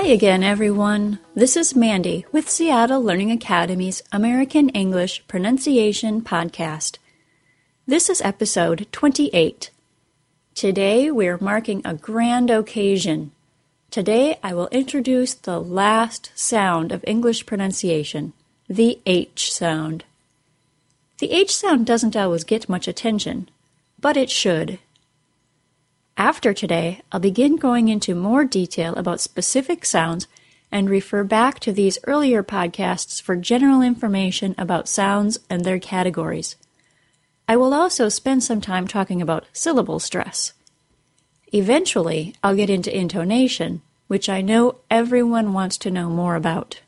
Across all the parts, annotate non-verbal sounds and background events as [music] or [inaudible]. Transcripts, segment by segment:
Hi again, everyone. This is Mandy with Seattle Learning Academy's American English Pronunciation Podcast. This is episode 28. Today we're marking a grand occasion. Today I will introduce the last sound of English pronunciation, the H sound. The H sound doesn't always get much attention, but it should. After today, I'll begin going into more detail about specific sounds and refer back to these earlier podcasts for general information about sounds and their categories. I will also spend some time talking about syllable stress. Eventually, I'll get into intonation, which I know everyone wants to know more about.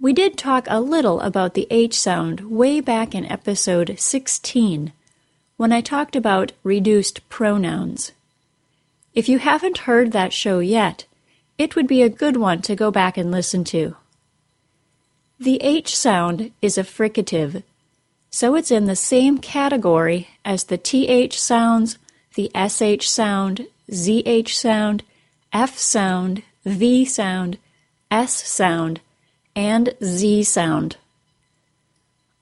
We did talk a little about the H sound way back in episode 16 when I talked about reduced pronouns. If you haven't heard that show yet, it would be a good one to go back and listen to. The H sound is a fricative, so it's in the same category as the TH sounds, the SH sound, ZH sound, F sound, V sound, S sound, and Z sound.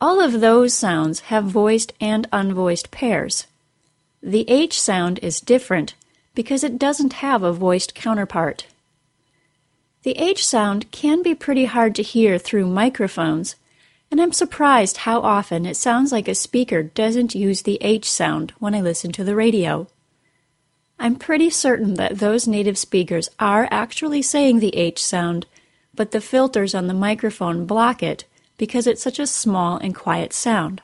All of those sounds have voiced and unvoiced pairs. The H sound is different because it doesn't have a voiced counterpart. The H sound can be pretty hard to hear through microphones, and I'm surprised how often it sounds like a speaker doesn't use the H sound when I listen to the radio. I'm pretty certain that those native speakers are actually saying the H sound, but the filters on the microphone block it because it's such a small and quiet sound.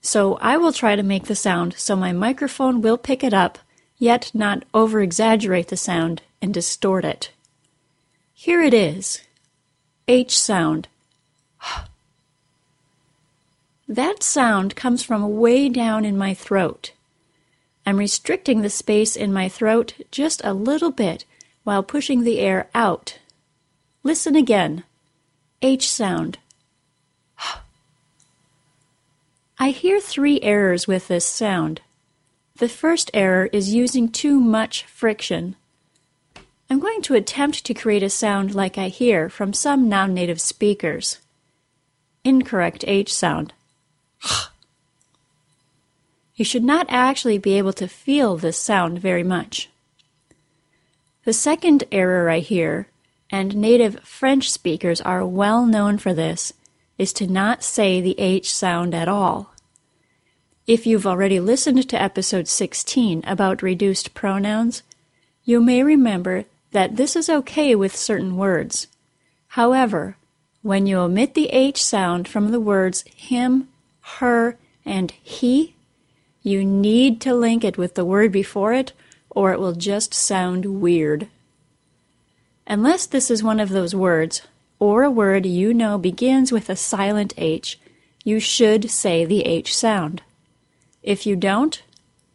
So I will try to make the sound so my microphone will pick it up, yet not over exaggerate the sound and distort it. Here it is H sound. [sighs] that sound comes from way down in my throat. I'm restricting the space in my throat just a little bit while pushing the air out. Listen again. H sound. I hear three errors with this sound. The first error is using too much friction. I'm going to attempt to create a sound like I hear from some non native speakers. Incorrect H sound. [sighs] You should not actually be able to feel this sound very much. The second error I hear, and native French speakers are well known for this, is to not say the H sound at all. If you've already listened to episode 16 about reduced pronouns, you may remember that this is okay with certain words. However, when you omit the H sound from the words him, her, and he, you need to link it with the word before it, or it will just sound weird. Unless this is one of those words, or a word you know begins with a silent H, you should say the H sound. If you don't,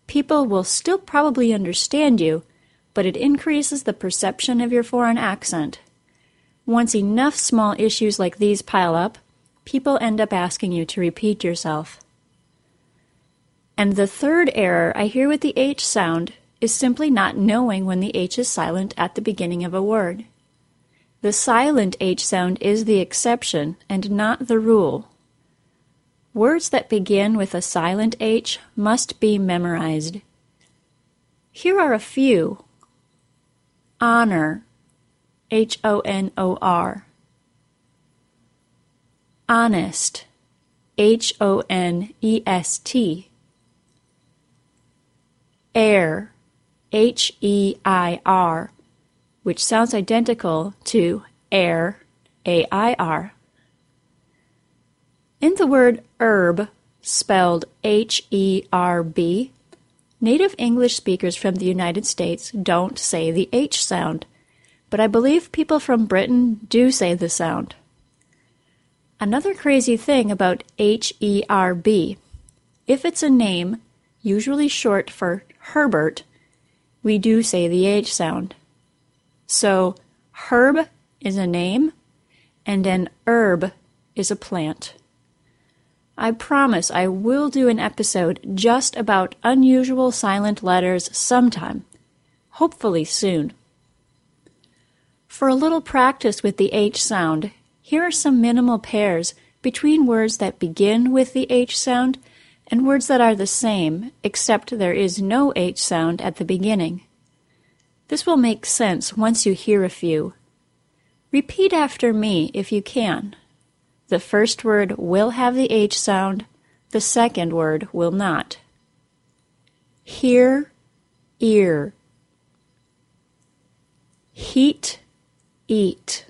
people will still probably understand you, but it increases the perception of your foreign accent. Once enough small issues like these pile up, people end up asking you to repeat yourself. And the third error I hear with the H sound is simply not knowing when the H is silent at the beginning of a word. The silent H sound is the exception and not the rule. Words that begin with a silent H must be memorized. Here are a few. Honor, H O N O R, honest, H O N E S T, heir, H E I R which sounds identical to air, A I R. In the word herb, spelled H E R B, native English speakers from the United States don't say the H sound, but I believe people from Britain do say the sound. Another crazy thing about H E R B if it's a name, usually short for Herbert, we do say the H sound. So, herb is a name, and an herb is a plant. I promise I will do an episode just about unusual silent letters sometime, hopefully soon. For a little practice with the H sound, here are some minimal pairs between words that begin with the H sound and words that are the same, except there is no H sound at the beginning. This will make sense once you hear a few. Repeat after me if you can. The first word will have the H sound, the second word will not. Hear, ear. Heat, eat.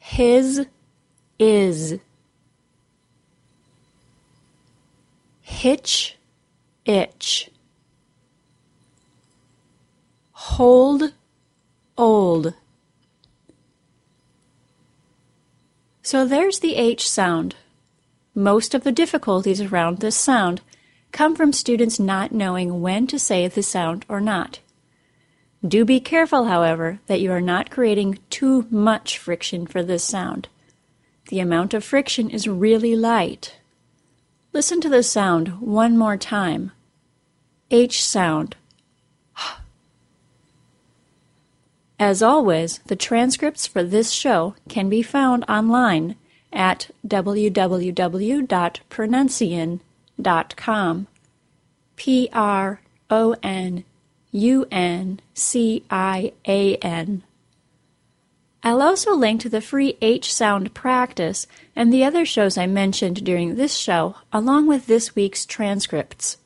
His, is. Hitch, itch. Hold, old. So there's the H sound. Most of the difficulties around this sound come from students not knowing when to say the sound or not. Do be careful, however, that you are not creating too much friction for this sound. The amount of friction is really light. Listen to the sound one more time. H sound. As always, the transcripts for this show can be found online at www.pronuncian.com. P R O N U N C I A N. I'll also link to the free H sound practice and the other shows I mentioned during this show, along with this week's transcripts.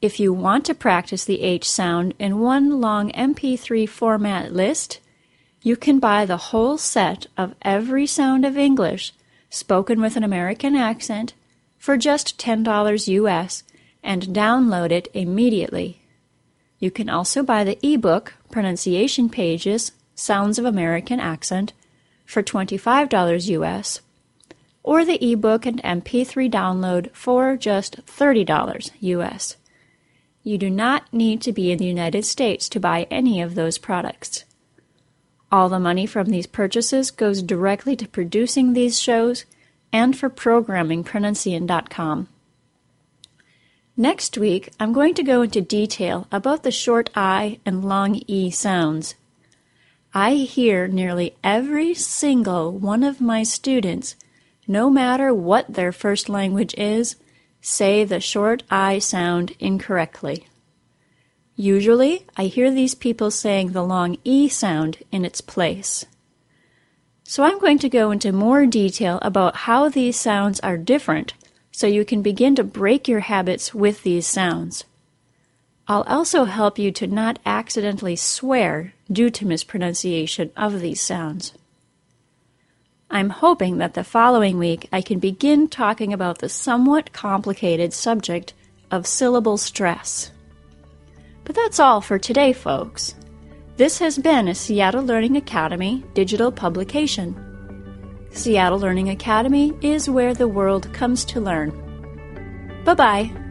If you want to practice the H sound in one long MP3 format list, you can buy the whole set of every sound of English spoken with an American accent for just $10 US and download it immediately. You can also buy the ebook Pronunciation Pages Sounds of American Accent for $25 US or the ebook and MP3 download for just $30 US. You do not need to be in the United States to buy any of those products. All the money from these purchases goes directly to producing these shows and for programming Pronuncian.com. Next week, I'm going to go into detail about the short I and long E sounds. I hear nearly every single one of my students, no matter what their first language is, say the short I sound incorrectly. Usually, I hear these people saying the long E sound in its place. So I'm going to go into more detail about how these sounds are different so you can begin to break your habits with these sounds. I'll also help you to not accidentally swear due to mispronunciation of these sounds. I'm hoping that the following week I can begin talking about the somewhat complicated subject of syllable stress. But that's all for today, folks. This has been a Seattle Learning Academy digital publication. Seattle Learning Academy is where the world comes to learn. Bye bye.